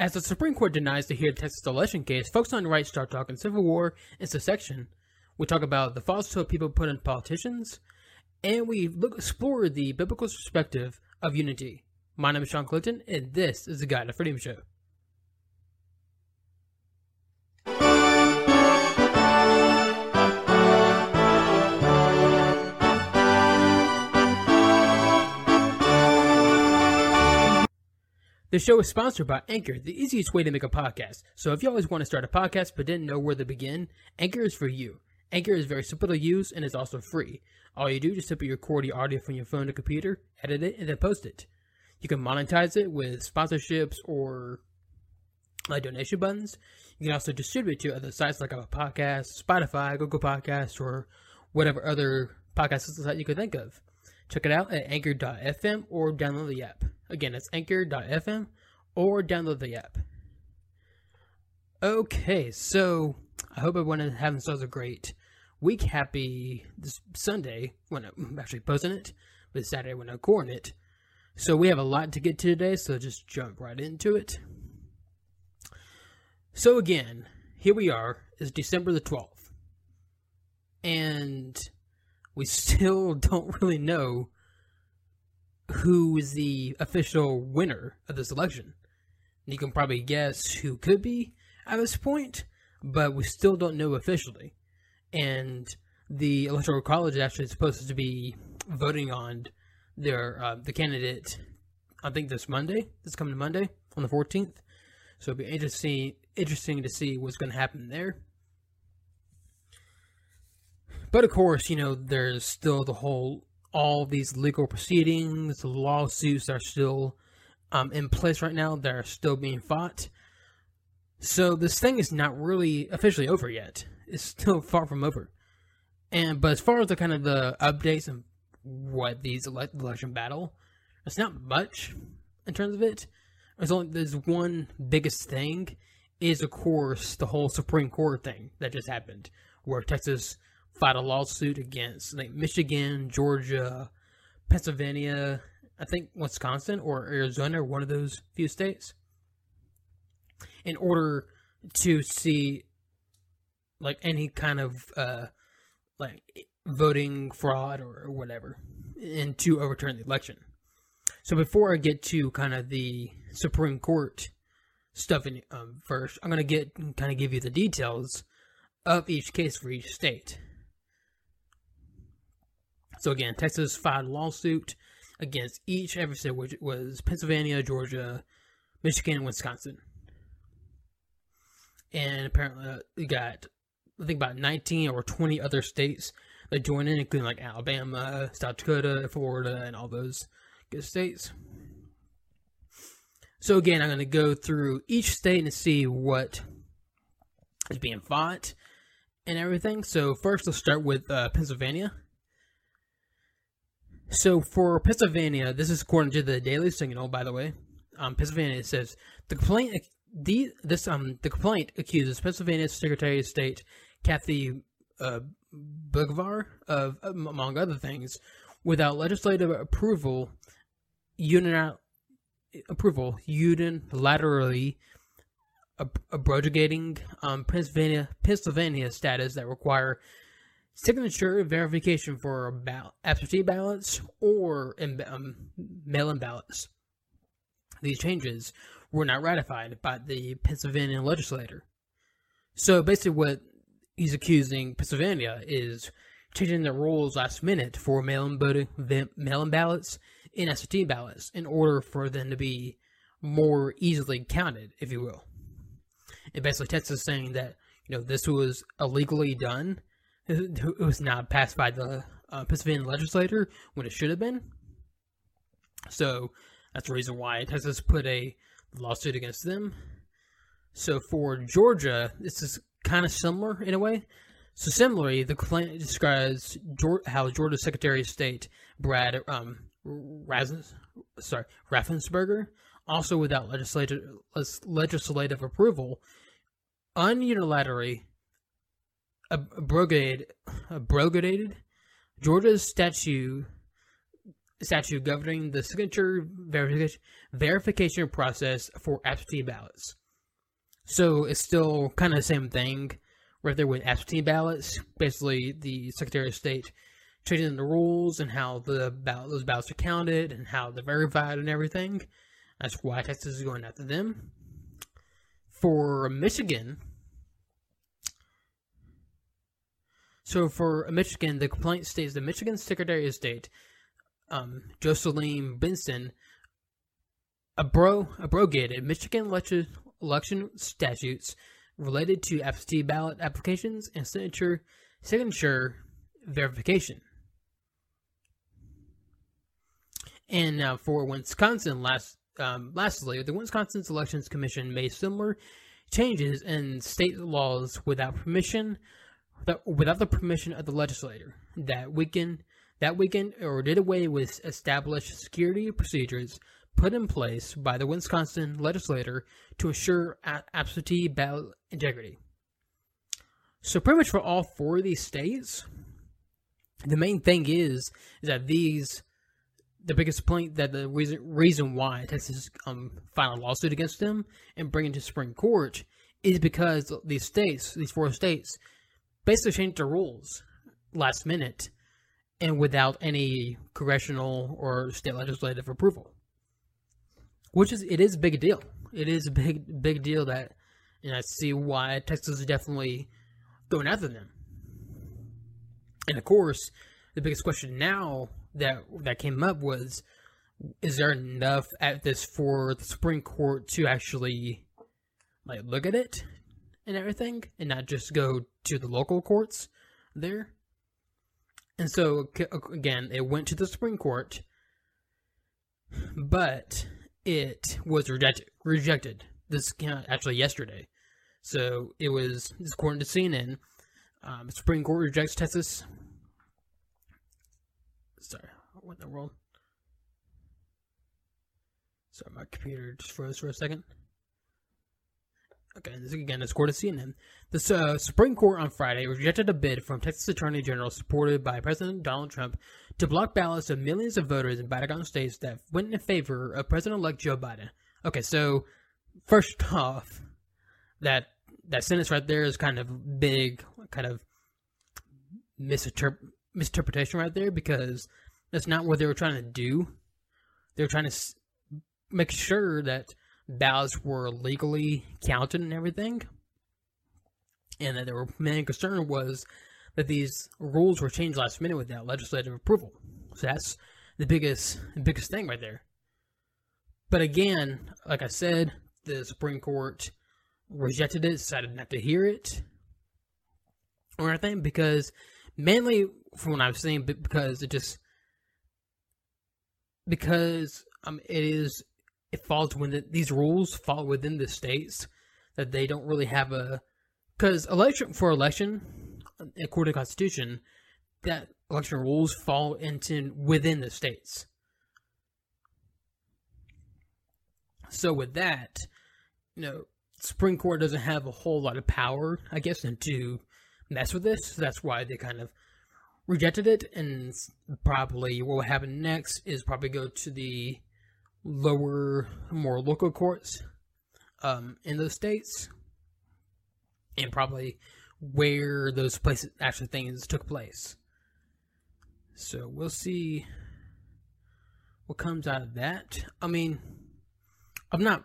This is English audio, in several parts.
As the Supreme Court denies to hear the Texas election case, folks on the right start talking Civil War and secession. We talk about the falsehood people put in politicians, and we look explore the biblical perspective of unity. My name is Shawn Clinton, and this is the God and Freedom Show. The show is sponsored by Anchor, the easiest way to make a podcast. So if you always want to start a podcast but didn't know where to begin, Anchor is for you. Anchor is very simple to use and is also free. All you do is simply record the audio from your phone to computer, edit it, and then post it. You can monetize it with sponsorships or like donation buttons. You can also distribute it to other sites like Apple Podcasts, Spotify, Google Podcasts, or whatever other podcast site you could think of. Check it out at anchor.fm or download the app. Again, it's anchor.fm or download the app. Okay, so I hope everyone is having themselves a great week. Happy this Sunday when I'm actually posting it, but Saturday when I'm recording it. So we have a lot to get to today, so just jump right into it. So again, here we are. It's December the 12th. And we still don't really know who is the official winner of this election. You can probably guess who could be at this point, but we still don't know officially. And the electoral college is actually supposed to be voting on their uh, the candidate. I think this Monday, this coming Monday on the fourteenth. So it'll be interesting interesting to see what's going to happen there. But of course, you know, there's still the whole all these legal proceedings, lawsuits are still um, in place right now. They're still being fought. So this thing is not really officially over yet. It's still far from over. And but as far as the kind of the updates and what these ele- election battle, it's not much in terms of it. There's only there's one biggest thing is of course the whole Supreme Court thing that just happened, where Texas filed a lawsuit against like Michigan, Georgia, Pennsylvania, I think Wisconsin or Arizona, one of those few states, in order to see like any kind of uh, like voting fraud or whatever, and to overturn the election. So before I get to kind of the Supreme Court stuff in, um, first, I'm gonna get kind of give you the details of each case for each state. So again, Texas filed a lawsuit against each every state, which was Pennsylvania, Georgia, Michigan, and Wisconsin. And apparently, uh, we got I think about 19 or 20 other states that joined in, including like Alabama, South Dakota, Florida, and all those good states. So again, I'm going to go through each state and see what is being fought and everything. So first, let's start with uh, Pennsylvania. So for Pennsylvania, this is according to the Daily Signal, by the way. Um, Pennsylvania says the complaint the this um the complaint accuses Pennsylvania Secretary of State Kathy uh, Boockvar of among other things, without legislative approval, unilaterally approval unilaterally abrogating um, Pennsylvania Pennsylvania status that require signature verification for ball- absentee ballots or um, mail-in ballots. These changes were not ratified by the Pennsylvania legislature. So basically, what he's accusing Pennsylvania is changing the rules last minute for mail-in, voting, mail-in ballots and absentee ballots in order for them to be more easily counted, if you will. And basically, Texas saying that you know this was illegally done it was not passed by the uh, Pennsylvania legislature when it should have been. So that's the reason why Texas put a lawsuit against them. So for Georgia, this is kind of similar in a way. So similarly, the complaint describes how Georgia Secretary of State Brad um, sorry Raffensperger, also without legislative legislative approval, unilaterally abrogated, abrogated Georgia's statute statute governing the signature verification verification process for absentee ballots. So it's still kind of the same thing, right there with absentee ballots. Basically, the Secretary of State changing the rules and how the ballot, those ballots are counted and how they're verified and everything. That's why Texas is going after them. For Michigan, so for Michigan, the complaint states the Michigan Secretary of State, um, Jocelyn Benson, abro- abrogated Michigan election, election statutes related to absentee ballot applications and signature signature verification. And now for Wisconsin, last um, lastly, the Wisconsin Elections Commission made similar changes in state laws without permission, without, the permission of the legislature. That weekend, that weekend, or did away with established security procedures put in place by the Wisconsin legislature to ensure absentee ballot integrity. So pretty much for all four of these states, the main thing is is that these the biggest point that the reason reason why Texas um filed a lawsuit against them and bring it to Supreme Court is because these states, these four states, basically changed the rules last minute and without any congressional or state legislative approval. Which is it is a big deal. It is a big big deal that and I see why Texas is definitely going after them. And of course, the biggest question now that that came up was is there enough at this for the Supreme Court to actually like look at it and everything and not just go to the local courts there? And so again, it went to the Supreme Court, but it was rejected. Rejected. This actually yesterday. So it was, according to CNN, um, Supreme Court rejects Texas Sorry, what in the world? Sorry, my computer just froze for a second. Okay, this again of CNN. The uh, Supreme Court on Friday rejected a bid from Texas Attorney General supported by President Donald Trump to block ballots of millions of voters in battleground states that went in favor of President-elect Joe Biden. Okay, so first off, that that sentence right there is kind of big, kind of misinterpret misinterpretation right there because that's not what they were trying to do. They were trying to make sure that ballots were legally counted and everything. And that their main concern was that these rules were changed last minute without legislative approval. So that's the biggest the biggest thing right there. But again, like I said, the Supreme Court rejected it, decided not to hear it or anything because mainly from what I've seen, because it just because um it is it falls within these rules fall within the states that they don't really have a because election for election according to the Constitution that election rules fall into within the states. So with that, you know, Supreme Court doesn't have a whole lot of power, I guess, to mess with this. So that's why they kind of rejected it, and probably what will happen next is probably go to the lower, more local courts um, in those states, and probably where those places actually things took place. So we'll see what comes out of that. I mean, I'm not.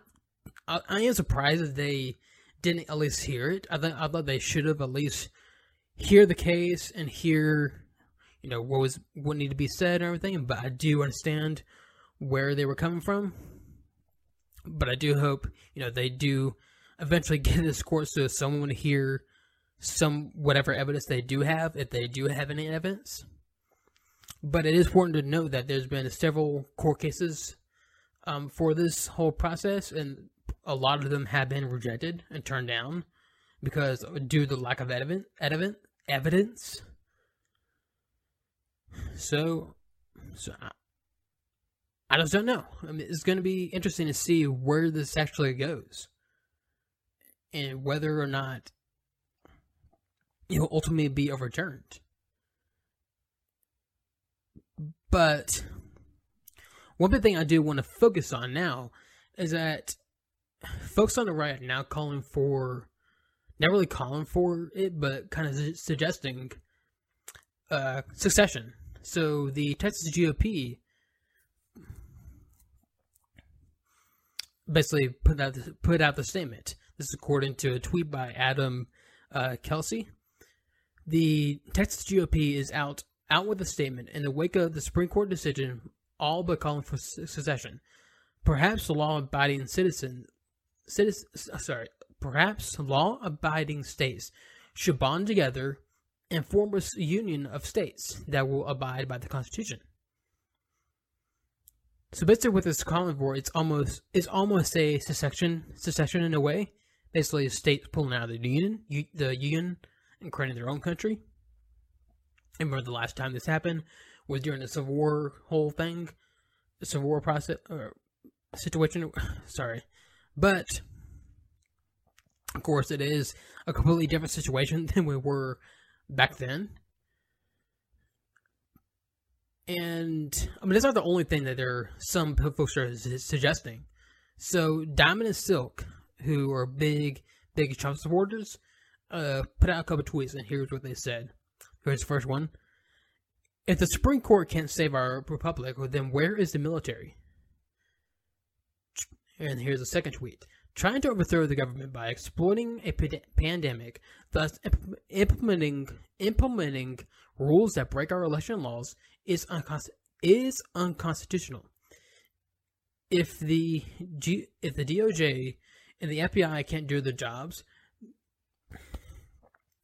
I, I am surprised that they didn't at least hear it. I think I thought they should have at least hear the case and hear you know what was what needed to be said and everything. But I do understand where they were coming from. But I do hope you know they do eventually get this court so someone would hear some whatever evidence they do have if they do have any evidence. But it is important to note that there's been several court cases um, for this whole process, and a lot of them have been rejected and turned down because due to the lack of evidence. Evidence so, so I, just don't know. I mean, it's going to be interesting to see where this actually goes, and whether or not it will ultimately be overturned. But one big thing I do want to focus on now is that folks on the right are now calling for, not really calling for it, but kind of suggesting uh, succession. So the Texas GOP basically put out the, put out the statement. This is according to a tweet by Adam uh, Kelsey. The Texas GOP is out out with a statement in the wake of the Supreme Court decision, all but calling for secession. Perhaps law-abiding citizen, citizen, sorry, perhaps law-abiding states should bond together and form a union of states that will abide by the Constitution. So basically, what this calling for, it's almost it's almost a secession secession in a way. Basically, states pulling out of the union, the union, and creating their own country. I remember the last time this happened was during the Civil War whole thing, the Civil War process or situation. Sorry, but of course, it is a completely different situation than we were back then. And I mean, that's not the only thing that there some folks are suggesting. So Diamond and Silk, who are big, big Trump supporters, uh, put out a couple tweets, and here's what they said. Here's the first one. If the Supreme Court can't save our republic, then where is the military? And here's the second tweet. Trying to overthrow the government by exploiting a pandemic, thus implementing implementing rules that break our election laws, is, unconst- is unconstitutional. If the G- if the DOJ and the FBI can't do their jobs,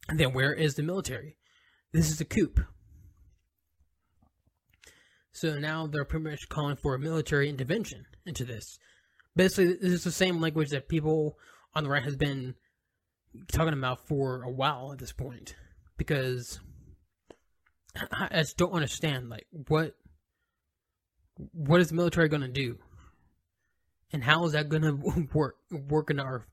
then where is the military? This is a coup. So now they're pretty much calling for a military intervention into this. Basically, this is the same language that people on the right has been talking about for a while at this point. Because I just don't understand, like, what what is the military going to do, and how is that going to work work in our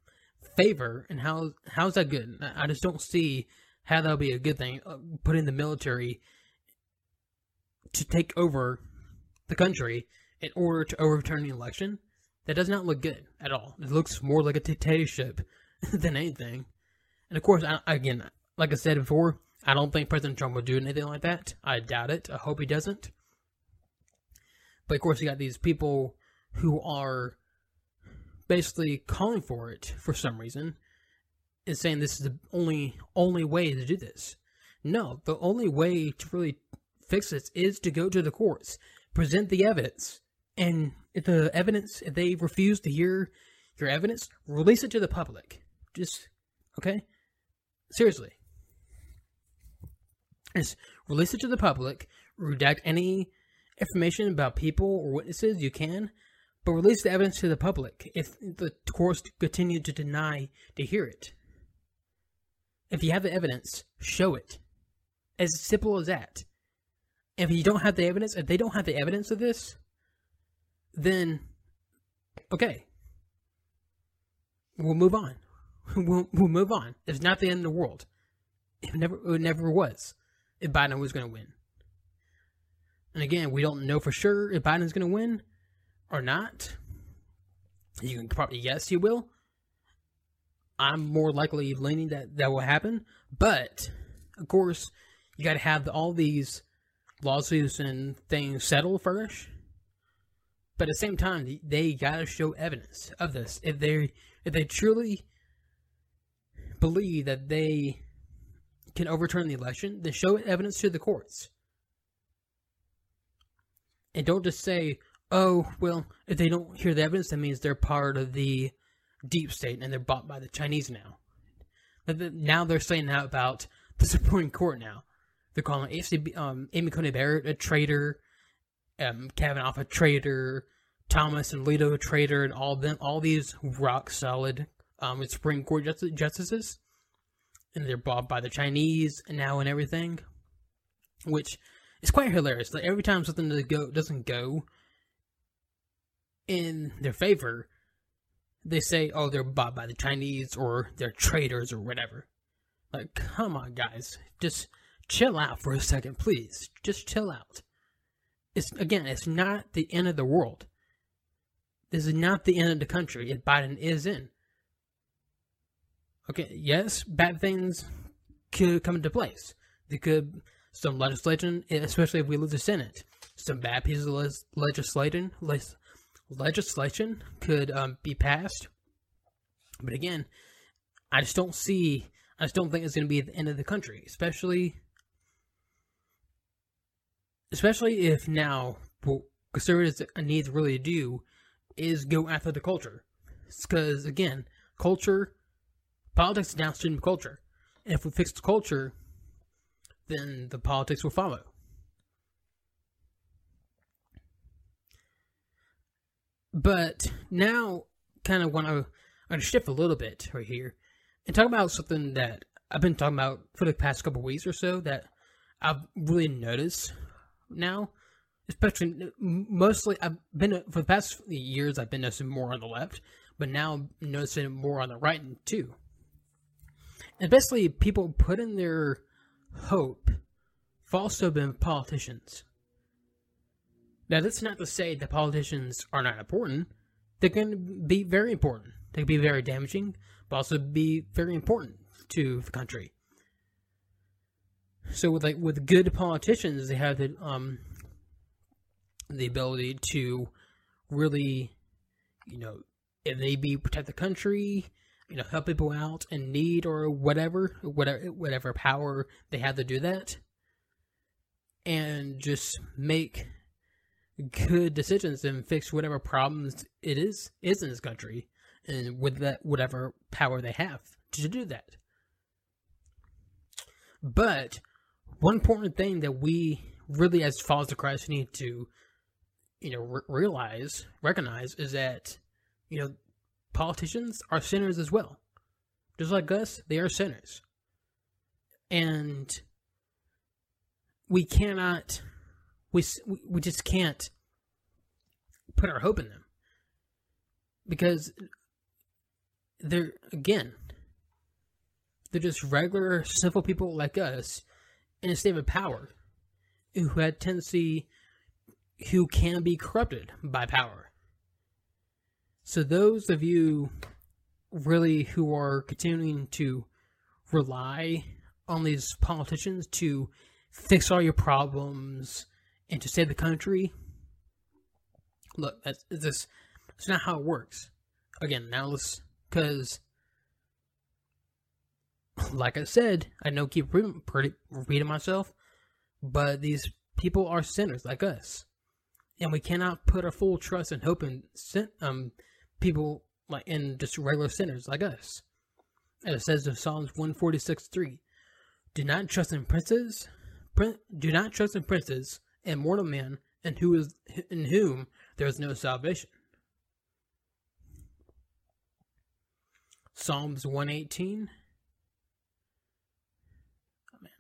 favor, and how how's that good? I just don't see how that'll be a good thing. Uh, putting the military to take over the country in order to overturn the election, that does not look good at all. It looks more like a dictatorship than anything. And of course, I, again, like I said before, I don't think President Trump would do anything like that. I doubt it. I hope he doesn't. But of course, you got these people who are basically calling for it for some reason, and saying this is the only only way to do this. No, the only way to really fix this is to go to the courts, present the evidence, and if the evidence, if they refuse to hear your evidence, release it to the public. Just okay, seriously. Just release it to the public. Redact any information about people or witnesses you can, but release the evidence to the public if the courts continue to deny to hear it. If you have the evidence, show it. As simple as that. If you don't have the evidence, if they don't have the evidence of this, then okay, we'll move on. we'll, we'll move on. It's not the end of the world. It never, it never was. If Biden was going to win, and again, we don't know for sure if Biden's going to win or not. You can probably guess he will. I'm more likely leaning that that will happen, but of course, you got to have all these lawsuits and things settled first. But at the same time, they gotta show evidence of this. If they if they truly believe that they can overturn the election, then show evidence to the courts. And don't just say, "Oh, well, if they don't hear the evidence, that means they're part of the deep state and they're bought by the Chinese now." Now they're saying that about the Supreme Court. Now they're calling ACB, um, Amy Coney Barrett a traitor um, Kavanaugh a traitor, Thomas and Alito a traitor, and all them, all these rock solid um, Supreme Court justices, and they're bought by the Chinese now and everything, which is quite hilarious. Like every time something doesn't go, doesn't go in their favor, they say, "Oh, they're bought by the Chinese or they're traitors or whatever." Like, come on, guys, just chill out for a second, please. Just chill out it's again, it's not the end of the world. This is not the end of the country if Biden is in. Okay, yes, bad things could come into place. There could some legislation, especially if we lose the Senate, some bad pieces of legislation legislation could um, be passed. But again, I just don't see. I just don't think it's going to be the end of the country, especially, especially if now what conservatives need to really do is go after the culture, because again, culture, politics is downstream of culture, and if we fix the culture, then the politics will follow. But now, kind of want to, shift a little bit right here and talk about something that I've been talking about for the past couple weeks or so that I've really noticed now, especially mostly I've been for the past years I've been noticing more on the left, but now I'm noticing more on the right too. And basically, people put in their hope false hope in politicians. Now, that's not to say that politicians are not important. They can be very important. They can be very damaging, but also be very important to the country. So, with like with good politicians, they have the um the ability to really, you know, if they be protect the country, you know, help people out in need or whatever, whatever, whatever power they have to do that, and just make good decisions and fix whatever problems it is is in this country and with that whatever power they have to do that. But one important thing that we really as followers of christ need to you know re- realize recognize is that you know politicians are sinners as well. Just like us they are sinners. And we cannot we we just can't put our hope in them. Because they're again they're just regular simple people like us in a state of power who had tendency who can be corrupted by power so those of you really who are continuing to rely on these politicians to fix all your problems and to save the country. Look, that's this. That's not how it works. Again, now let's because, like I said, I know keep reading, repeating myself, but these people are sinners like us, and we cannot put our full trust and hope in um people like in just regular sinners like us. As it says in Psalms one forty six three, do not trust in princes, do not trust in princes and mortal man, and who is in whom there is no salvation. Psalms 118. Oh, man.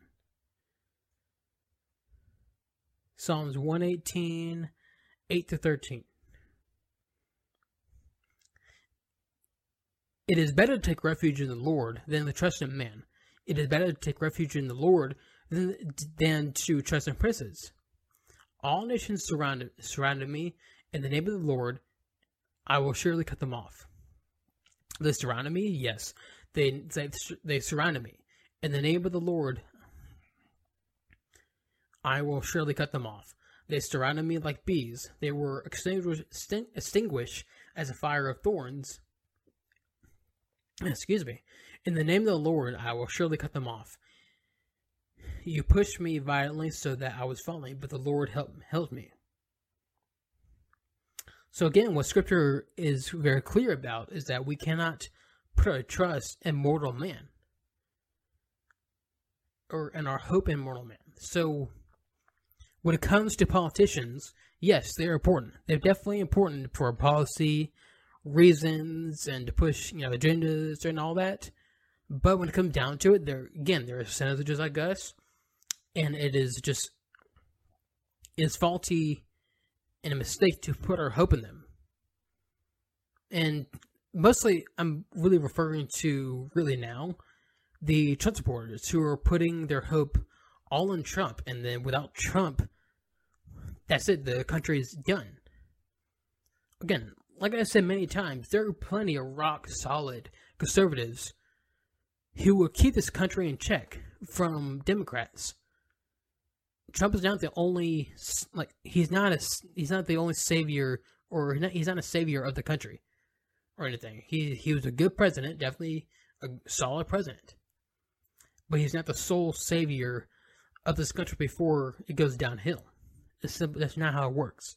Psalms 118, 8 to 13. It is better to take refuge in the Lord than to trust in man. It is better to take refuge in the Lord than, than to trust in princes. All nations surrounded, surrounded me. In the name of the Lord, I will surely cut them off. They surrounded me? Yes. They, they, they surrounded me. In the name of the Lord, I will surely cut them off. They surrounded me like bees. They were extinguished, extinguished as a fire of thorns. Excuse me. In the name of the Lord, I will surely cut them off. You pushed me violently so that I was falling, but the Lord helped, helped me. So again, what scripture is very clear about is that we cannot put our trust in mortal man. Or in our hope in mortal man. So when it comes to politicians, yes, they're important. They're definitely important for policy reasons and to push, you know, agendas and all that. But when it comes down to it, they're again, there are senators just like us and it is just is faulty and a mistake to put our hope in them. And mostly, I'm really referring to really now the Trump supporters who are putting their hope all in Trump, and then without Trump, that's it. The country is done. Again, like I said many times, there are plenty of rock solid conservatives who will keep this country in check from Democrats. Trump is not the only like he's not a he's not the only savior or he's not a savior of the country or anything. He he was a good president, definitely a solid president, but he's not the sole savior of this country before it goes downhill. It's, that's not how it works.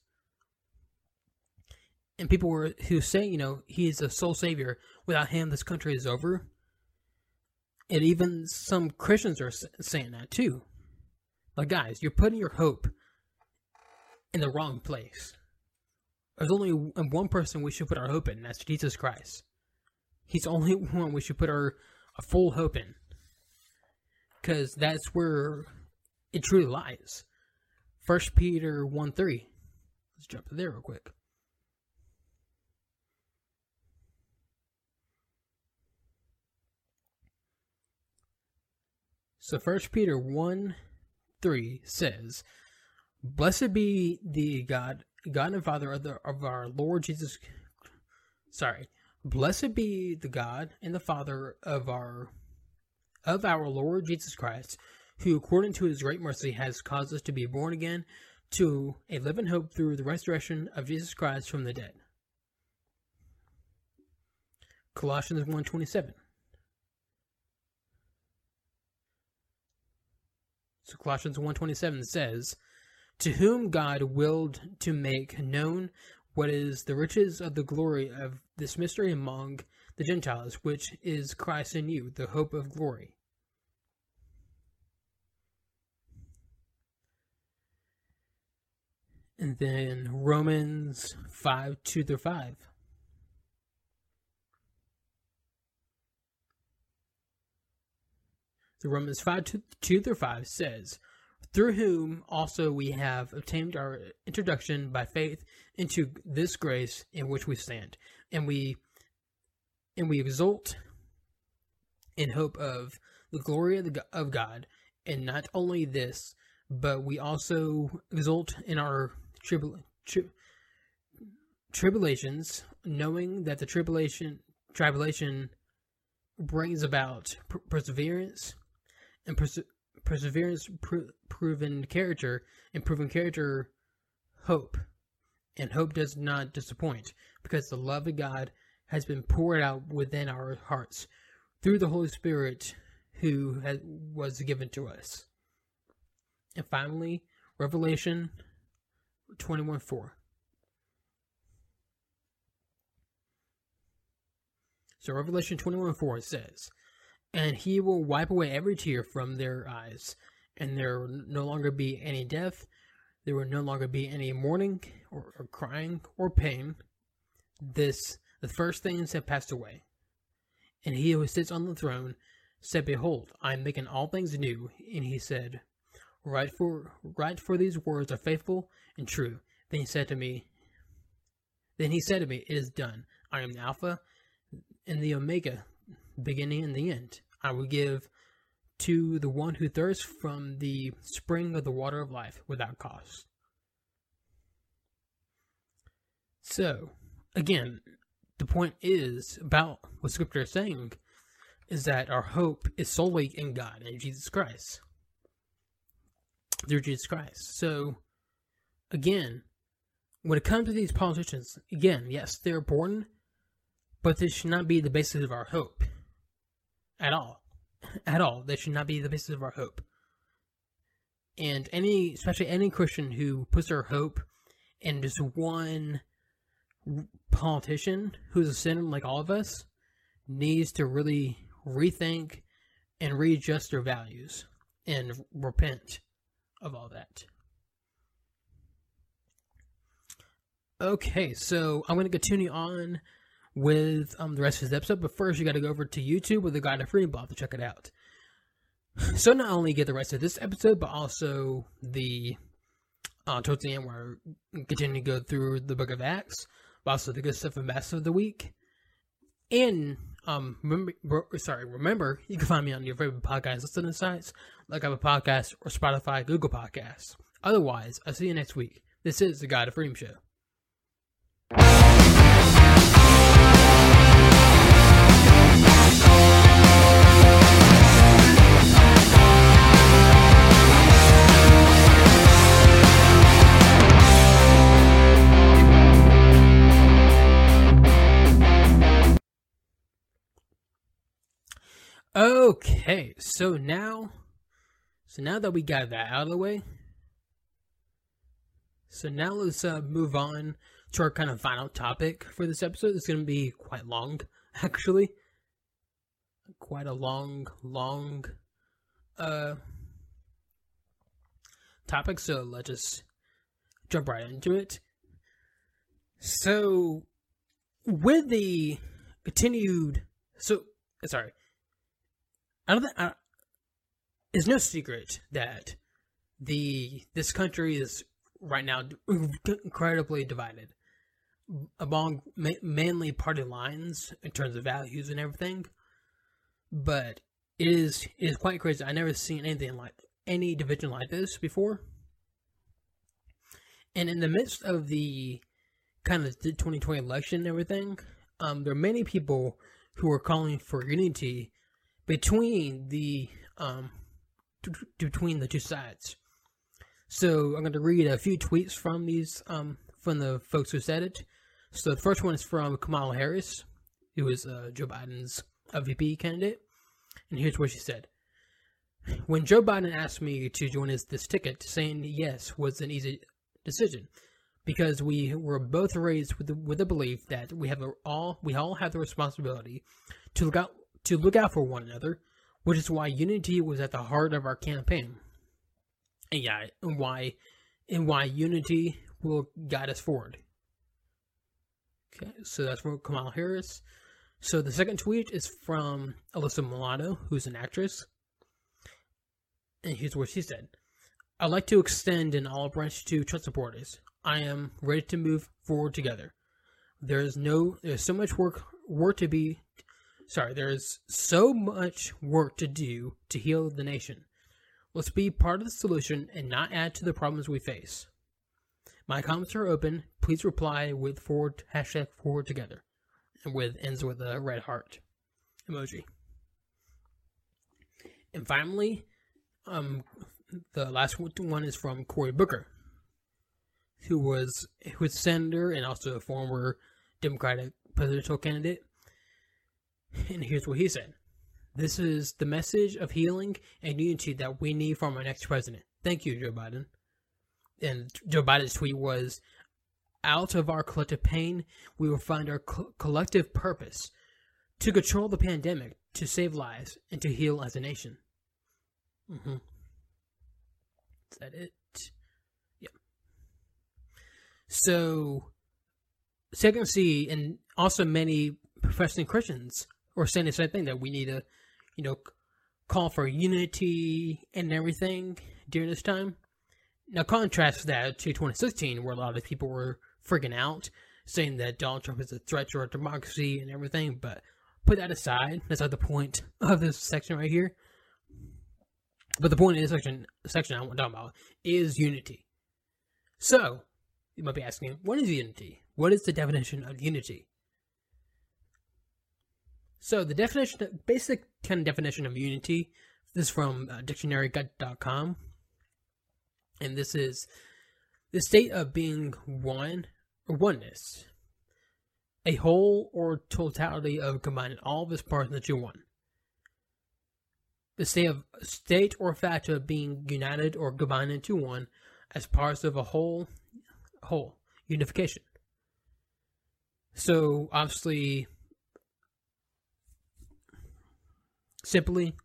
And people were who say you know he's a sole savior. Without him, this country is over. And even some Christians are saying that too. Like, guys, you're putting your hope in the wrong place. There's only one person we should put our hope in, that's Jesus Christ. He's the only one we should put our, our full hope in. Because that's where it truly lies. First Peter 1 3. Let's jump to there real quick. So First Peter 1 3 says, Blessed be the God, God and Father of, the, of our Lord Jesus. Sorry. Blessed be the God and the Father of our of our Lord Jesus Christ, who according to his great mercy has caused us to be born again to a living hope through the resurrection of Jesus Christ from the dead. Colossians 1:27 So Colossians 1.27 says, To whom God willed to make known what is the riches of the glory of this mystery among the Gentiles, which is Christ in you, the hope of glory. And then Romans 5 2 through 5. The Romans 5 2 through 5 says, Through whom also we have obtained our introduction by faith into this grace in which we stand, and we and we exult in hope of the glory of, the, of God, and not only this, but we also exult in our tri- tribulations, knowing that the tribulation tribulation brings about per- perseverance, and perse- perseverance, pr- proven character, and proven character, hope. And hope does not disappoint, because the love of God has been poured out within our hearts through the Holy Spirit who has, was given to us. And finally, Revelation 21 4. So, Revelation 21 4 says, and he will wipe away every tear from their eyes, and there will no longer be any death, there will no longer be any mourning or, or crying or pain. This the first things have passed away. And he who sits on the throne said, Behold, I am making all things new. And he said, Write for write for these words are faithful and true. Then he said to me, Then he said to me, It is done. I am the Alpha and the Omega, beginning and the end. I will give to the one who thirsts from the spring of the water of life without cost. So, again, the point is about what Scripture is saying is that our hope is solely in God and Jesus Christ. Through Jesus Christ. So, again, when it comes to these politicians, again, yes, they're important, but this should not be the basis of our hope at all. At all. That should not be the basis of our hope. And any, especially any Christian who puts their hope in just one politician who's a sinner like all of us needs to really rethink and readjust their values and repent of all that. Okay, so I'm going to continue on with um, the rest of this episode. But first, you got to go over to YouTube with the God and Freedom Blog to check it out. So not only get the rest of this episode, but also the uh, towards the end where I continue to go through the Book of Acts, but also the good stuff and best of the week. And um, remember, sorry, remember you can find me on your favorite podcast listening sites like Apple Podcasts or Spotify, Google Podcasts. Otherwise, I'll see you next week. This is the God and Freedom Show. Okay, so now, so now that we got that out of the way, so now let's uh, move on to our kind of final topic for this episode. It's going to be quite long, actually, quite a long, long, uh, topic. So let's just jump right into it. So, with the continued, so sorry I don't it's no secret that the this country is right now incredibly divided among ma- mainly party lines in terms of values and everything. But it is it is quite crazy. I never seen anything like any division like this before. And in the midst of the kind of the 2020 election and everything, um, there are many people who are calling for unity between the um between the two sides. So I'm going to read a few tweets from these um from the folks who said it. So the first one is from Kamala Harris, who is uh, Joe Biden's VP candidate, and here's what she said. When Joe Biden asked me to join his this ticket, saying yes was an easy decision because we were both raised with the, with the belief that we have a, all we all have the responsibility to look out to look out for one another, which is why unity was at the heart of our campaign. And yeah, and why and why unity will guide us forward. Okay, so that's from Kamala Harris. So the second tweet is from Alyssa Milano, who's an actress. And here's what she said. I'd like to extend an olive branch to Trump supporters. I am ready to move forward together. There is no there's so much work work to be sorry, there's so much work to do to heal the nation. Let's be part of the solution and not add to the problems we face. My comments are open. Please reply with forward hashtag forward together. And with ends with a red heart emoji. And finally, um the last one is from Cory Booker, who was who was senator and also a former Democratic presidential candidate. And here's what he said This is the message of healing and unity that we need from our next president. Thank you, Joe Biden. And Joe Biden's tweet was Out of our collective pain, we will find our co- collective purpose to control the pandemic, to save lives, and to heal as a nation. Mm-hmm. Is that it? Yep. So, second C, and also many professing Christians or saying the same thing that we need to, you know, call for unity and everything during this time. Now, contrast that to 2016, where a lot of people were freaking out, saying that Donald Trump is a threat to our democracy and everything. But put that aside. That's not the point of this section right here. But the point of this section, section I want to talk about is unity. So, you might be asking, what is unity? What is the definition of unity? So the definition, basic kind of definition of unity, this is from uh, dictionarygut.com, and this is the state of being one or oneness, a whole or totality of combining all of its parts into one. The state of state or fact of being united or combined into one as parts of a whole, whole unification. So obviously Simply,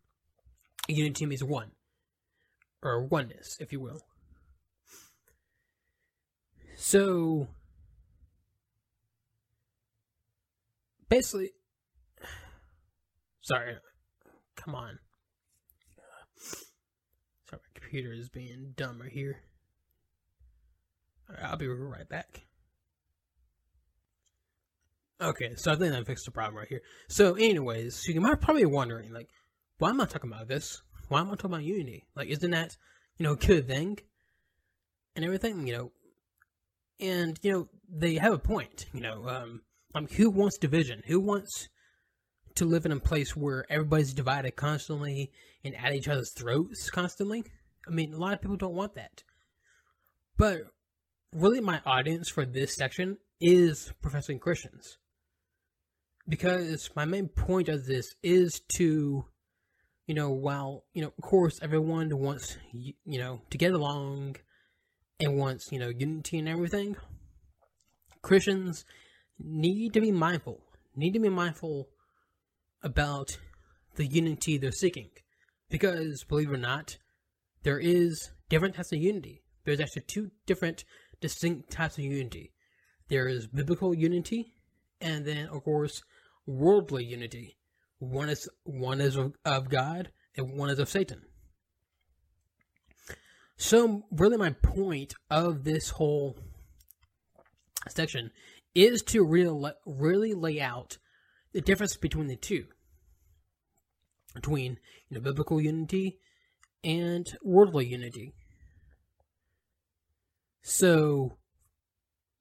unity means one, or oneness, if you will. So, basically, sorry, come on. Sorry, my computer is being dumb right here. I'll be right back. Okay, so I think that fixed the problem right here. So, anyways, you might probably be wondering, like, why am I talking about this? Why am I talking about unity? Like, isn't that, you know, a good thing? And everything, you know, and you know they have a point. You know, um, um, who wants division? Who wants to live in a place where everybody's divided constantly and at each other's throats constantly? I mean, a lot of people don't want that. But really, my audience for this section is professing Christians. Because my main point of this is to, you know, while, you know, of course, everyone wants, you know, to get along and wants, you know, unity and everything, Christians need to be mindful, need to be mindful about the unity they're seeking. Because, believe it or not, there is different types of unity. There's actually two different distinct types of unity. There is biblical unity, and then, of course, worldly unity. One is one is of, God, and one is of Satan. So, really, my point of this whole section is to really, really lay out the difference between the two, between you know biblical unity and worldly unity. So,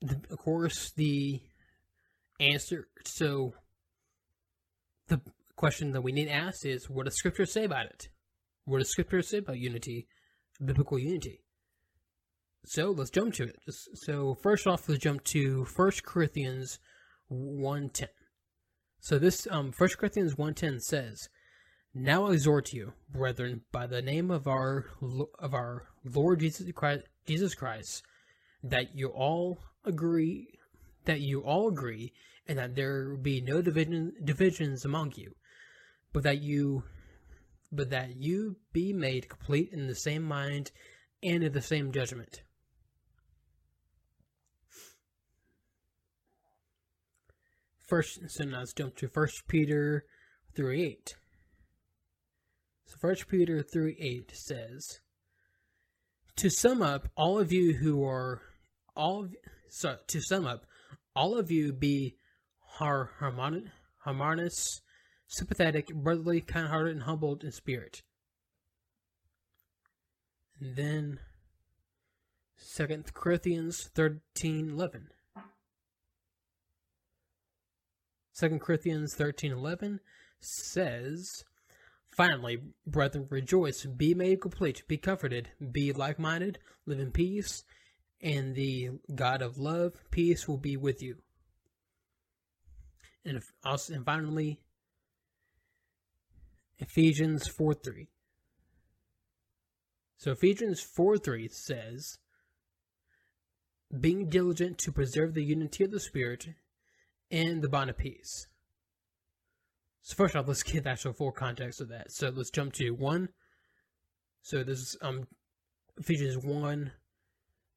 the, of course, the answer. So, the question that we need to ask is, what does Scripture say about it? What does Scripture say about unity, biblical unity? So let's jump to it. So first off, let's jump to 1 Corinthians 1.10. So this um, 1 Corinthians 1.10 says, Now I exhort you, brethren, by the name of our of our Lord Jesus Christ, Jesus Christ, that you all agree, that you all agree, and that there be no division, divisions among you, but that you, but that you be made complete in the same mind and in the same judgment. First, so now let's jump to First Peter three eight. So First Peter three eight says, "To sum up, all of you who are all of, so to sum up, all of you be har, harmonious, sympathetic, brotherly, kind-hearted, and humbled in spirit." And then Second Corinthians thirteen eleven. 2 Corinthians 13:11 says, Finally, brethren, rejoice, be made complete, be comforted, be like-minded, live in peace, and the God of love, peace will be with you. And, also, and finally, Ephesians 4 3. So Ephesians 4 3 says, Being diligent to preserve the unity of the Spirit and the bond of peace. So first off, let's get the actual full context of that. So let's jump to one. So this is um Ephesians one,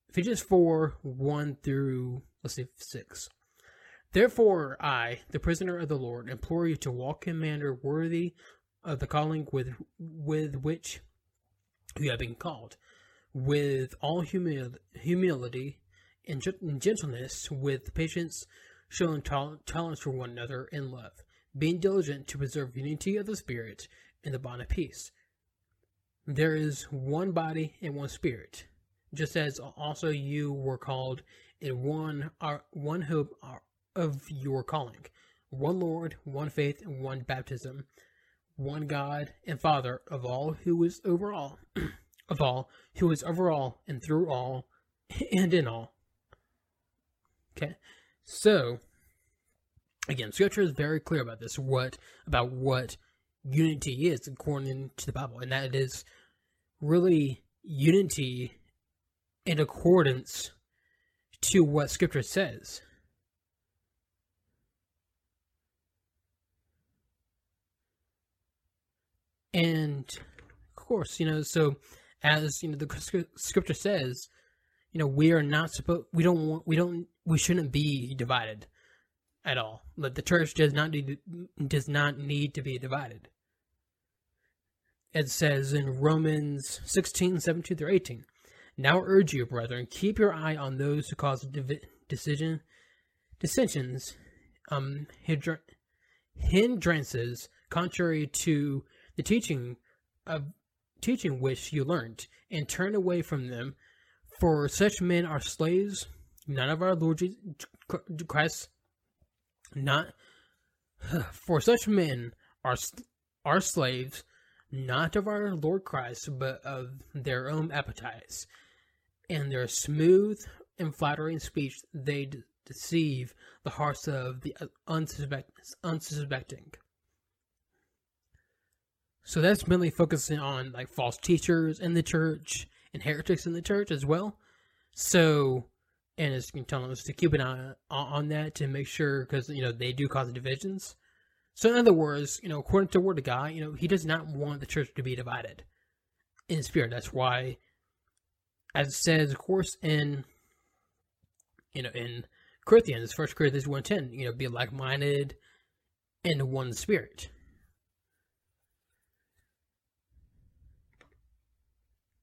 Ephesians four one through let's see six. Therefore, I, the prisoner of the Lord, implore you to walk in manner worthy of the calling with with which you have been called, with all humil- humility and gentleness, with patience showing tolerance for one another in love, being diligent to preserve unity of the Spirit in the bond of peace. There is one body and one Spirit, just as also you were called in one uh, one hope uh, of your calling, one Lord, one faith, and one baptism, one God and Father of all, who is over all, of all, who is over all and through all, and in all. Okay, so, again, Scripture is very clear about this. What about what unity is according to the Bible, and that it is really unity in accordance to what Scripture says. And of course, you know, so as you know, the Scripture says, you know, we are not supposed. We don't want. We don't we shouldn't be divided at all. But the church does not need does not need to be divided. It says in Romans 16, 17 through 18. Now urge you, brethren, keep your eye on those who cause divi- decision, dissensions, um, hindrances, contrary to the teaching of teaching which you learned, and turn away from them. For such men are slaves none of our Lord Jesus Christ, not for such men are are slaves, not of our Lord Christ, but of their own appetites, and their smooth and flattering speech they deceive the hearts of the uh, unsuspect- unsuspecting. So that's mainly focusing on like false teachers in the church and heretics in the church as well. So, and it's telling us to keep an eye on that to make sure because you know they do cause divisions. So in other words, you know, according to the word of God, you know, he does not want the church to be divided in spirit. That's why, as it says, of course, in you know, in Corinthians, First Corinthians one ten, you know, be like minded in one spirit.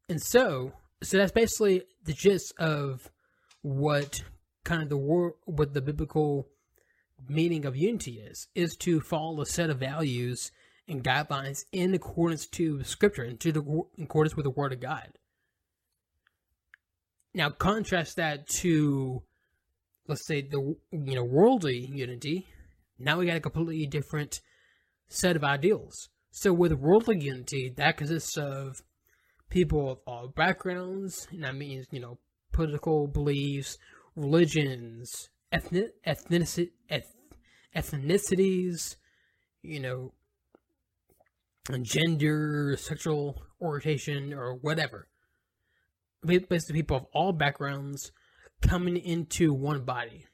And so, so that's basically the gist of what kind of the war, what the biblical meaning of unity is, is to follow a set of values and guidelines in accordance to Scripture and to the in accordance with the Word of God. Now, contrast that to, let's say, the you know worldly unity. Now we got a completely different set of ideals. So with worldly unity, that consists of people of all backgrounds, and that means, you know, political beliefs, religions, ethnic, ethnicities, you know, gender, sexual orientation, or whatever. Basically, people of all backgrounds coming into one body.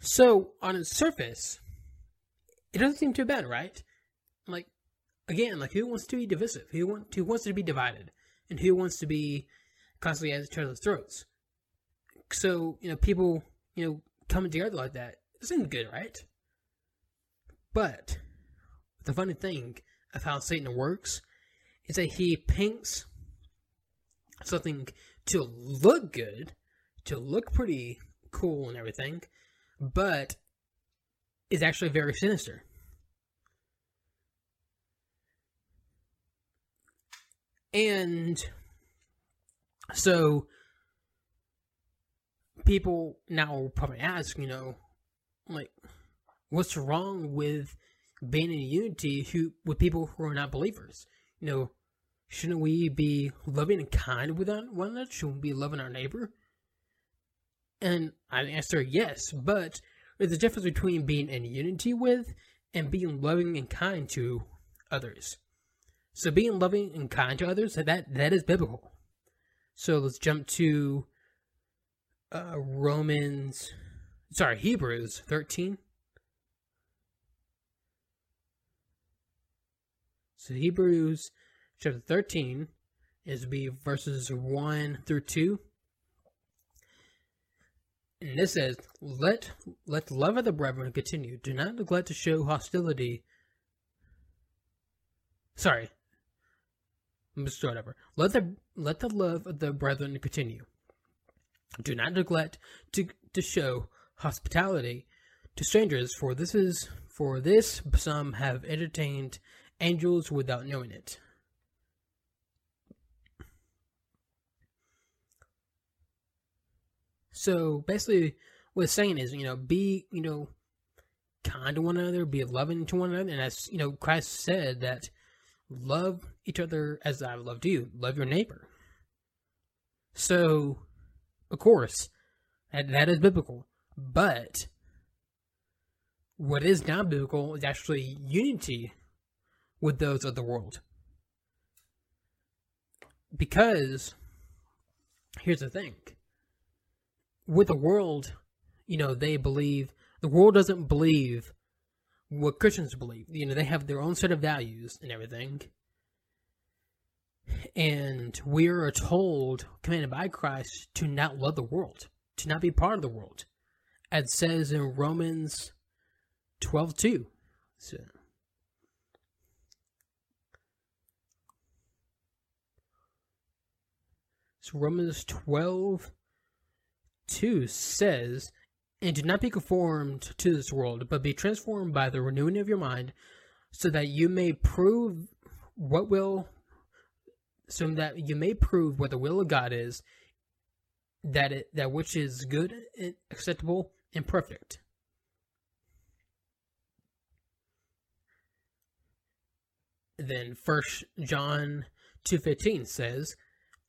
So, on its surface, it doesn't seem too bad, right? Like, again, like who wants to be divisive? Who want who wants to be divided, and who wants to be constantly at each other's throats? So you know, people you know coming together like that isn't good, right? But the funny thing of how Satan works is that he paints something to look good, to look pretty cool and everything, but is actually very sinister. And so people now will probably ask, you know, like, what's wrong with being in unity who with people who are not believers? You know, shouldn't we be loving and kind with one another? Shouldn't we be loving our neighbor? And I answer yes, but there's a difference between being in unity with and being loving and kind to others. So being loving and kind to others, that that is biblical. So let's jump to uh, Romans, sorry, Hebrews 13. So Hebrews chapter 13 is be verses 1 through 2. And this says, let let the love of the brethren continue. Do not neglect to show hostility. Sorry, whatever. Let the let the love of the brethren continue. Do not neglect to to show hospitality to strangers, for this is for this some have entertained angels without knowing it. So basically, what it's saying is, you know, be you know kind to one another, be loving to one another, and as you know, Christ said that love each other as I loved you. Love your neighbor. So, of course, that, that is biblical. But what is not biblical is actually unity with those of the world. Because here's the thing with the world, you know, they believe, the world doesn't believe what Christians believe. You know, they have their own set of values and everything. And we are told, commanded by Christ, to not love the world, to not be part of the world. As says in Romans 12 2. So, so Romans 12 2 says, and do not be conformed to this world, but be transformed by the renewing of your mind, so that you may prove what will, so that you may prove what the will of God is, that it that which is good, acceptable, and perfect. Then First John two fifteen says,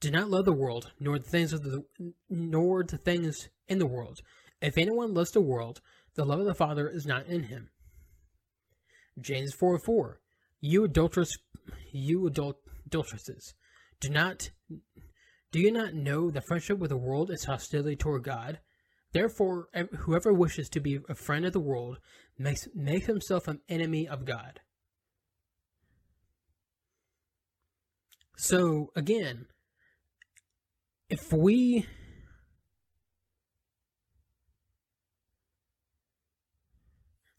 "Do not love the world, nor the things of the nor the things in the world. If anyone loves the world, the love of the Father is not in him." James four four, you adulterous, you adult adulteresses, do not do you not know that friendship with the world is hostility toward God? Therefore, whoever wishes to be a friend of the world makes makes himself an enemy of God. So again, if we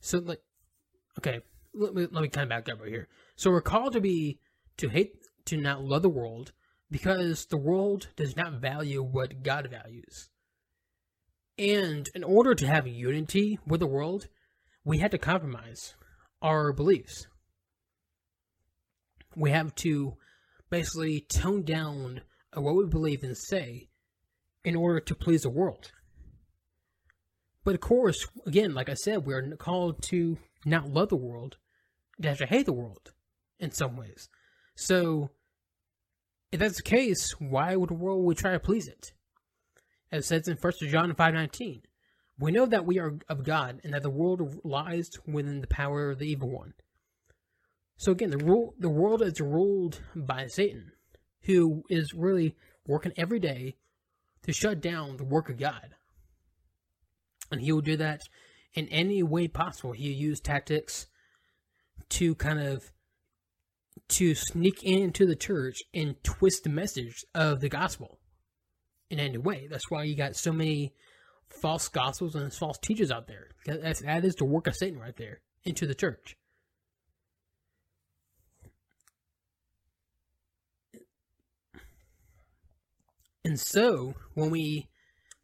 so like okay, let me let me kind of back up right here. So we're called to be to hate to not love the world because the world does not value what God values. And in order to have unity with the world, we had to compromise our beliefs. We have to basically tone down what we believe and say in order to please the world. But of course, again, like I said, we're called to not love the world, to actually hate the world in some ways. So if that's the case, why would the world would try to please it? As it says in 1 John 5.19, we know that we are of God and that the world lies within the power of the evil one. So again, the rule the world is ruled by Satan, who is really working every day to shut down the work of God. And he will do that in any way possible. He'll use tactics to kind of to sneak into the church and twist the message of the gospel in any way. That's why you got so many false gospels and false teachers out there. That's, that is the work of Satan right there into the church. And so when we,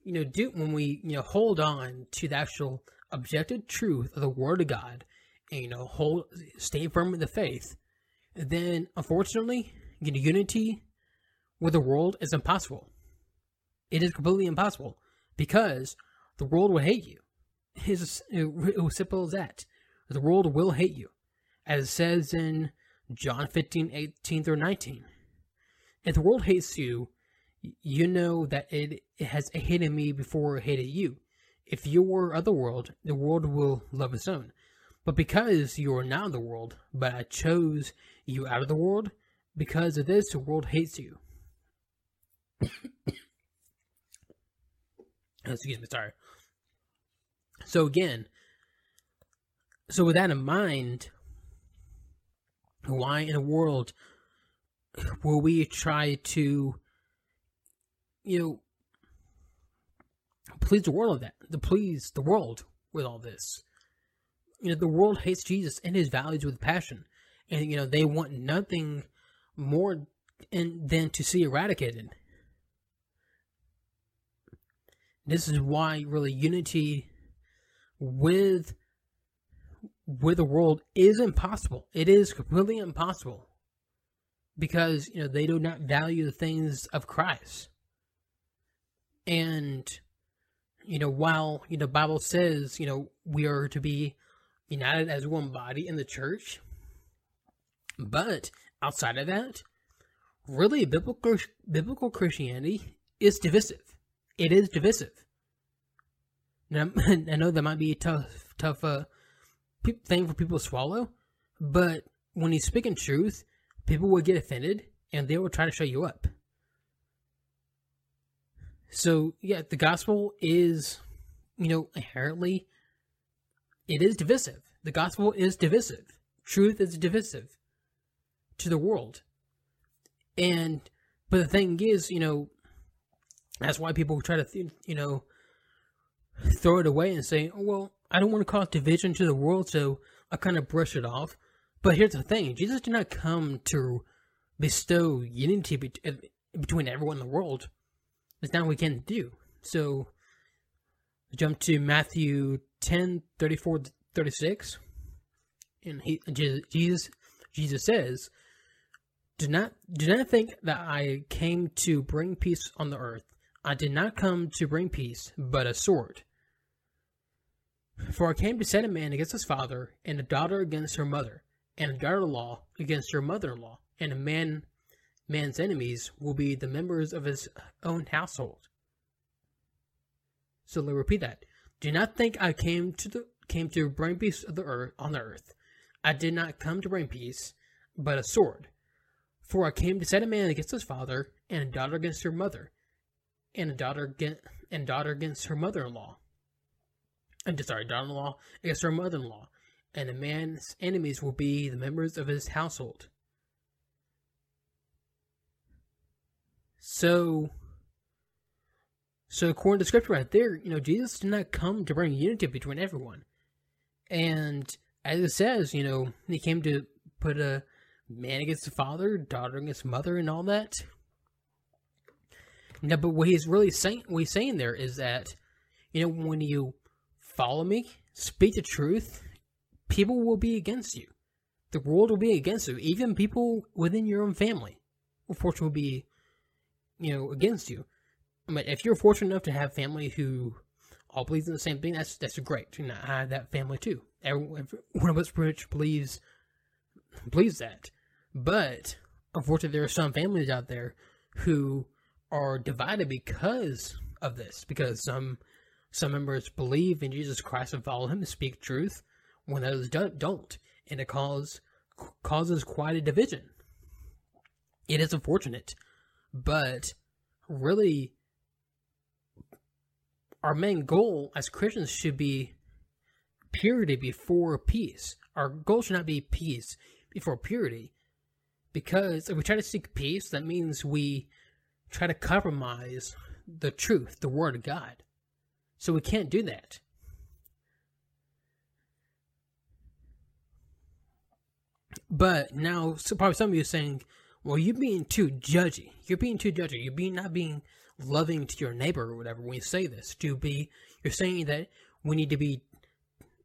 you know, do when we you know hold on to the actual objective truth of the Word of God, and you know hold stay firm in the faith, then unfortunately, you know, unity with the world is impossible. It is completely impossible because the world will hate you. It's as simple as that. The world will hate you, as it says in John 15, 18 through 19. If the world hates you, you know that it, it has hated me before it hated you. If you were of the world, the world will love its own. But because you are not the world, but I chose you out of the world, because of this, the world hates you. Excuse me, sorry. So again, so with that in mind, why in the world will we try to, you know, please the world of that, to please the world with all this? you know, the world hates Jesus and his values with passion. And, you know, they want nothing more in, than to see eradicated. This is why really unity with with the world is impossible. It is completely impossible. Because, you know, they do not value the things of Christ. And you know, while, you know, Bible says, you know, we are to be united as one body in the church. But outside of that, really biblical biblical Christianity is divisive. It is divisive. Now, I know that might be a tough, tough uh, thing for people to swallow, but when you speak in truth, people will get offended and they will try to show you up. So, yeah, the gospel is, you know, inherently it is divisive. The gospel is divisive. Truth is divisive to the world. And, but the thing is, you know, that's why people try to, you know, throw it away and say, oh, well, I don't want to cause division to the world, so I kind of brush it off. But here's the thing Jesus did not come to bestow unity uh, between everyone in the world. Not what we can do. So, jump to Matthew 10 34 36 and he jesus jesus says do not do not think that i came to bring peace on the earth I did not come to bring peace, but a sword. For I came to set a man against his father, and a daughter against her mother, and a daughter-in-law against her mother-in-law, and a man man's enemies will be the members of his own household. So let me repeat that. Do not think I came to the came to bring peace of the earth on the earth. I did not come to bring peace, but a sword. For I came to set a man against his father, and a daughter against her mother, and a daughter against, and daughter against her mother-in-law. And sorry, daughter-in-law against her mother-in-law, and a man's enemies will be the members of his household. So, so according to scripture right there, you know, Jesus did not come to bring unity between everyone. And as it says, you know, he came to put a man against the father, daughter against mother, and all that. Now, but what he's really saying, what he's saying there is that, you know, when you follow me, speak the truth, people will be against you. The world will be against you. Even people within your own family, unfortunately, will be you know, against you. But if you're fortunate enough to have family who all believes in the same thing, that's that's great. You know, I have that family too. Everyone, one of us believes believes that. But unfortunately, there are some families out there who are divided because of this. Because some some members believe in Jesus Christ and follow Him and speak truth, when others don't, don't, and it causes causes quite a division. It is unfortunate but really, our main goal as Christians should be purity before peace. Our goal should not be peace before purity. Because if we try to seek peace, that means we try to compromise the truth, the Word of God. So we can't do that. But now, so probably some of you are saying, well, you're being too judgy. You're being too judgy. You're being not being loving to your neighbor or whatever when you say this. To be, you're saying that we need to be,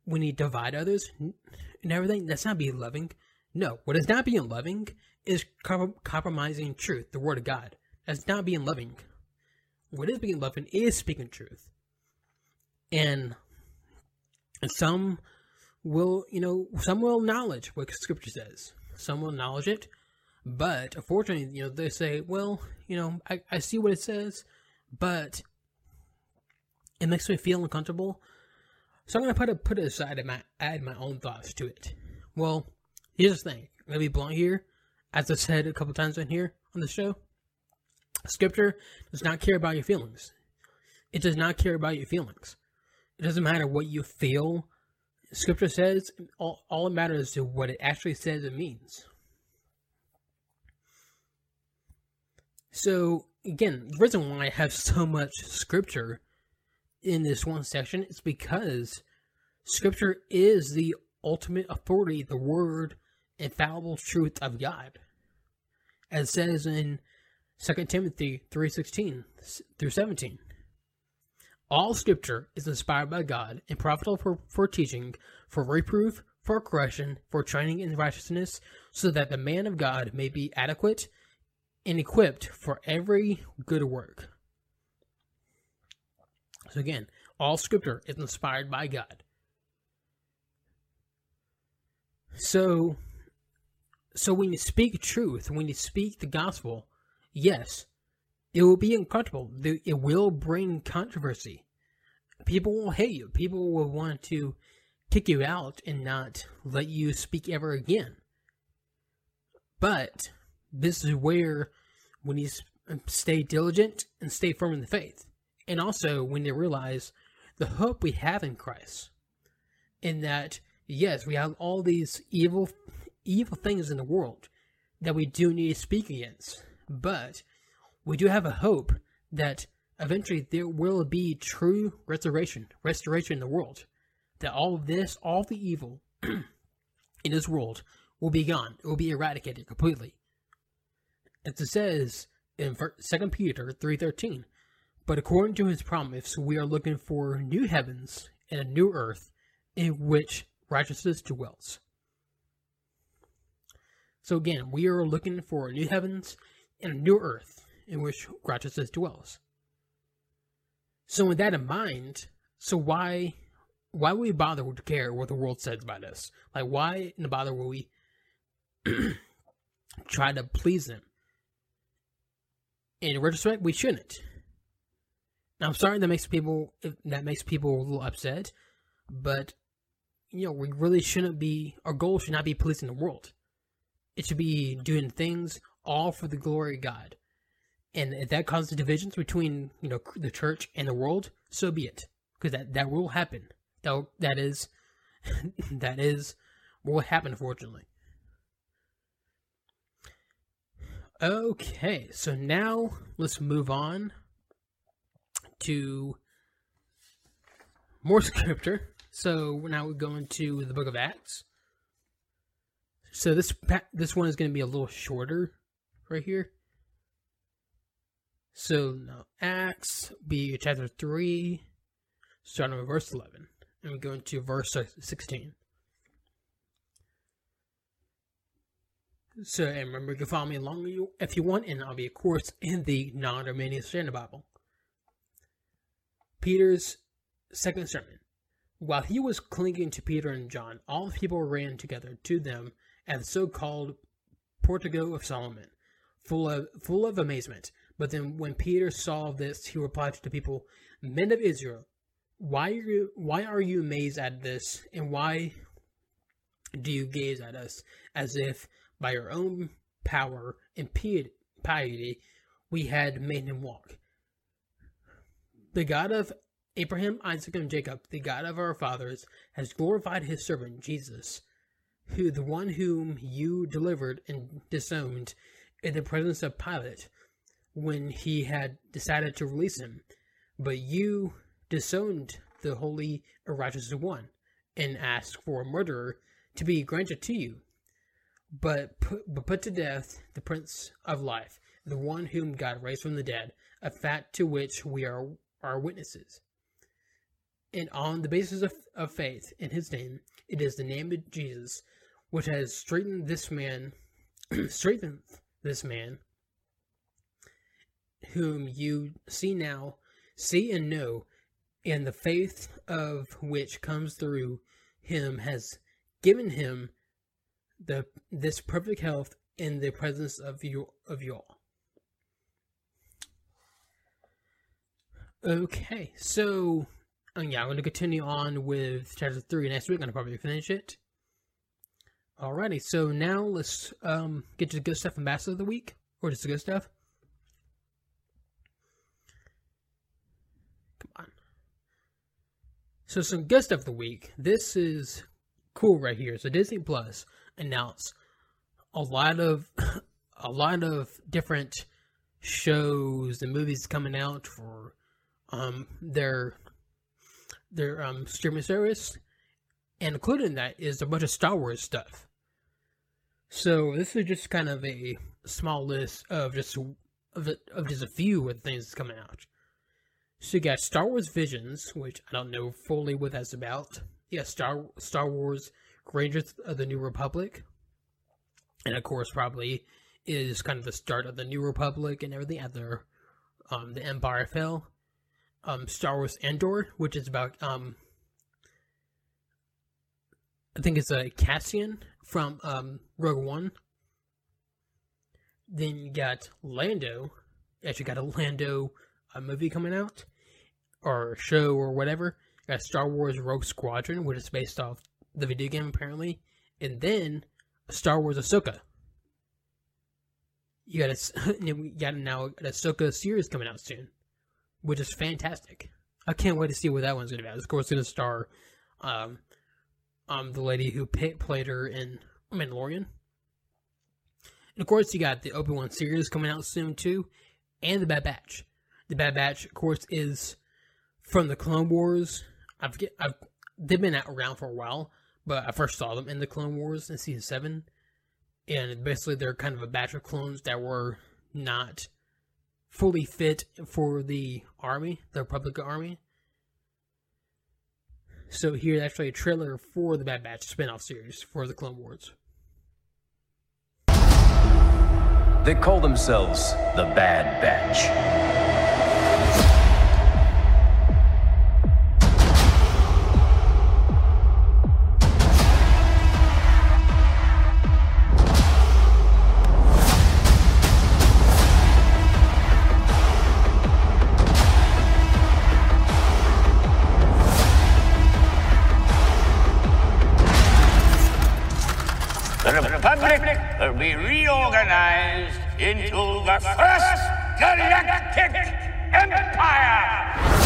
we need to divide others and everything. That's not being loving. No, what is not being loving is compromising truth, the word of God. That's not being loving. What is being loving is speaking truth. And, and some will, you know, some will acknowledge what Scripture says. Some will acknowledge it, but unfortunately, you know, they say, well, you know, I, I see what it says, but it makes me feel uncomfortable. So I'm gonna put it put it aside and my add my own thoughts to it. Well, here's the thing. I'm gonna be blunt here. As I said a couple times in here on the show, scripture does not care about your feelings. It does not care about your feelings. It doesn't matter what you feel. Scripture says all, all it matters is what it actually says and means. So again, the reason why I have so much scripture in this one section is because scripture is the ultimate authority, the word, infallible truth of God. As says in 2 Timothy 3.16 through 17. All scripture is inspired by God and profitable for, for teaching, for reproof, for correction, for training in righteousness, so that the man of God may be adequate, and equipped for every good work. So again, all scripture is inspired by God. So so when you speak truth, when you speak the gospel, yes, it will be uncomfortable. It will bring controversy. People will hate you. People will want to kick you out and not let you speak ever again. But this is where we need to stay diligent and stay firm in the faith. And also when they realize the hope we have in Christ. In that, yes, we have all these evil evil things in the world that we do need to speak against. But we do have a hope that eventually there will be true restoration, restoration in the world. That all of this, all the evil in this world will be gone. It will be eradicated completely. As it says in 2 Peter 3.13, But according to his promise, we are looking for new heavens and a new earth in which righteousness dwells. So again, we are looking for new heavens and a new earth in which righteousness dwells. So with that in mind, so why why would we bother to care what the world says about us? Like why in the bother will we try to please them? In retrospect, we shouldn't. Now, I'm sorry that makes people that makes people a little upset, but you know we really shouldn't be. Our goal should not be policing the world. It should be doing things all for the glory of God. And if that causes divisions between you know the church and the world, so be it, because that that will happen. That that is that is what will happen, unfortunately. Okay, so now let's move on to more scripture. So now we're going to the book of Acts. So this this one is going to be a little shorter right here. So now Acts be chapter 3, starting with verse 11. And we go into verse 16. So, and remember, you can follow me along if you want, and I'll be, of course, in the New American Standard Bible. Peter's second sermon. While he was clinging to Peter and John, all the people ran together to them at the so called Portico of Solomon, full of, full of amazement. But then when Peter saw this, he replied to the people, Men of Israel, why are you, why are you amazed at this, and why do you gaze at us as if by our own power and piety we had made him walk? The God of Abraham, Isaac, and Jacob, the God of our fathers, has glorified his servant Jesus, who the one whom you delivered and disowned in the presence of Pilate when he had decided to release him. But you disowned the holy and righteous one, and asked for a murderer to be granted to you. But put, but put to death the Prince of Life, the one whom God raised from the dead, a fact to which we are, are witnesses. And on the basis of, of faith in his name, it is the name of Jesus which has straightened this man, strengthened this man, whom you see now, see and know, and the faith of which comes through him has given him the this perfect health in the presence of you of you all. Okay, so um, yeah, I'm to continue on with chapter three next week. I'm to probably finish it. Alrighty, so now let's um, get to the good stuff and bad of the week, or just the good stuff. Come on. So some good stuff of the week. This is cool right here. So Disney Plus announced a lot of a lot of different shows and movies coming out for um their their um streaming service and included in that is a bunch of Star Wars stuff. So this is just kind of a small list of just of, of just a few of the things coming out. So you got Star Wars Visions, which I don't know fully what that's about. Yeah, Star Star Wars Rangers of the New Republic, and of course probably is kind of the start of the New Republic and everything after um, the Empire fell. Um, Star Wars Andor, which is about um, I think it's a Cassian from um, Rogue One. Then you got Lando. Actually, got a Lando a movie coming out or show or whatever. You got Star Wars Rogue Squadron, which is based off the video game apparently, and then Star Wars Ahsoka. You got a you got now an Ahsoka series coming out soon, which is fantastic. I can't wait to see what that one's gonna be. Of course, it's gonna star um, um, the lady who played her in Mandalorian. And of course, you got the Obi Wan series coming out soon too, and the Bad Batch. The Bad Batch, of course, is from the Clone Wars. I've, I've they've been around for a while, but I first saw them in the Clone Wars in season seven, and basically they're kind of a batch of clones that were not fully fit for the army, the Republic Army. So here's actually a trailer for the Bad Batch spin-off series for the Clone Wars. They call themselves the Bad Batch. Reorganized into the First Galactic Empire!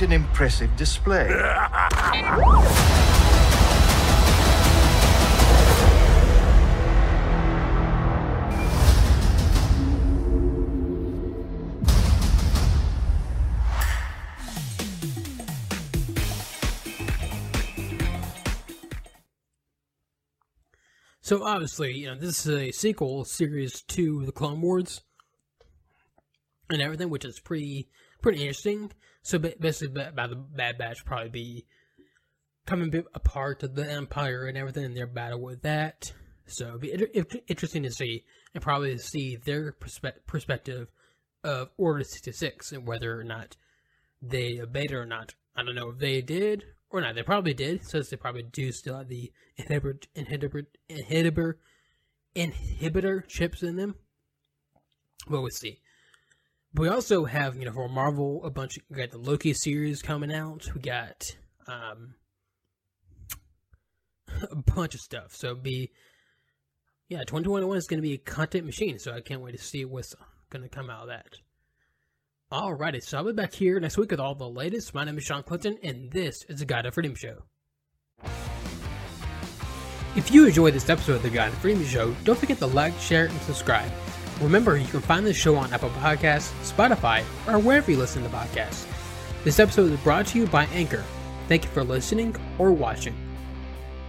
Quite an impressive display. So obviously, you know, this is a sequel series to the Clone Wars and everything, which is pretty pretty interesting. So basically, by the Bad Batch probably be coming a part of the Empire and everything, and their battle with that. So it'd be inter- inter- interesting to see and probably see their perspe- perspective of Order sixty six and whether or not they obeyed it or not. I don't know if they did or not. They probably did, since they probably do still have the inhibitor inhibitor inhibitor inhibitor chips in them. But we'll see. But we also have, you know, for Marvel, a bunch. Of, we got the Loki series coming out. We got um, a bunch of stuff. So be, yeah, 2021 is going to be a content machine. So I can't wait to see what's going to come out of that. Alrighty, so I'll be back here next week with all the latest. My name is Shawn Clinton, and this is the God and Freedom Show. If you enjoyed this episode of the God and Freedom Show, don't forget to like, share, and subscribe. Remember, you can find this show on Apple Podcasts, Spotify, or wherever you listen to podcasts. This episode is brought to you by Anchor. Thank you for listening or watching.